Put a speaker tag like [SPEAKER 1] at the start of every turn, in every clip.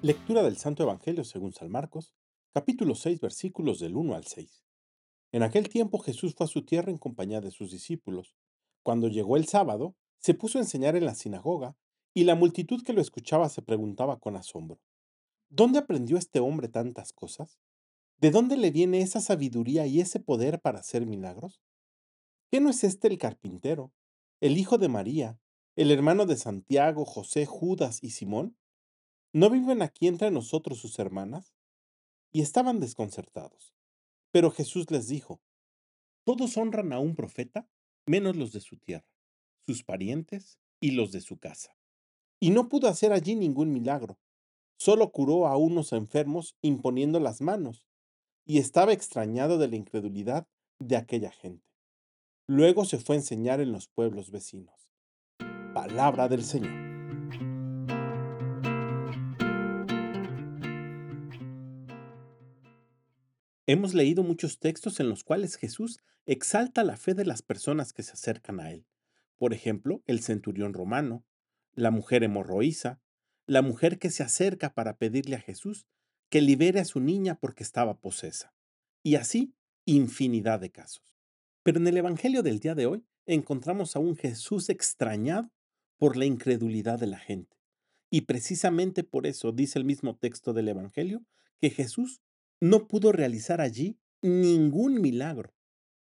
[SPEAKER 1] Lectura del Santo Evangelio según San Marcos, capítulo 6, versículos del 1 al 6. En aquel tiempo Jesús fue a su tierra en compañía de sus discípulos. Cuando llegó el sábado, se puso a enseñar en la sinagoga, y la multitud que lo escuchaba se preguntaba con asombro, ¿dónde aprendió este hombre tantas cosas? ¿De dónde le viene esa sabiduría y ese poder para hacer milagros? ¿Qué no es este el carpintero, el hijo de María, el hermano de Santiago, José, Judas y Simón? ¿No viven aquí entre nosotros sus hermanas? Y estaban desconcertados. Pero Jesús les dijo, Todos honran a un profeta, menos los de su tierra, sus parientes y los de su casa. Y no pudo hacer allí ningún milagro, solo curó a unos enfermos imponiendo las manos, y estaba extrañado de la incredulidad de aquella gente. Luego se fue a enseñar en los pueblos vecinos. Palabra del Señor. Hemos leído muchos textos en los cuales Jesús exalta la fe de las personas que se acercan a Él. Por ejemplo, el centurión romano, la mujer hemorroísa, la mujer que se acerca para pedirle a Jesús que libere a su niña porque estaba posesa. Y así, infinidad de casos. Pero en el Evangelio del día de hoy encontramos a un Jesús extrañado por la incredulidad de la gente. Y precisamente por eso dice el mismo texto del Evangelio que Jesús no pudo realizar allí ningún milagro,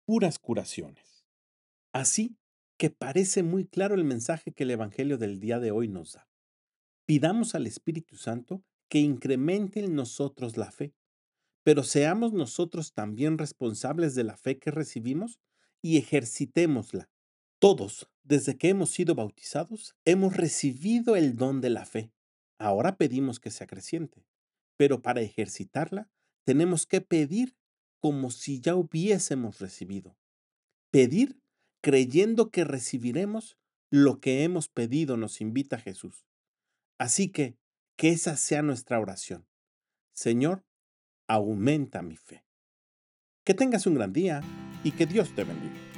[SPEAKER 1] puras curaciones. Así que parece muy claro el mensaje que el Evangelio del día de hoy nos da. Pidamos al Espíritu Santo que incremente en nosotros la fe, pero seamos nosotros también responsables de la fe que recibimos y ejercitémosla. Todos, desde que hemos sido bautizados, hemos recibido el don de la fe. Ahora pedimos que se acreciente, pero para ejercitarla tenemos que pedir como si ya hubiésemos recibido. Pedir creyendo que recibiremos lo que hemos pedido, nos invita Jesús. Así que, que esa sea nuestra oración. Señor, aumenta mi fe. Que tengas un gran día y que Dios te bendiga.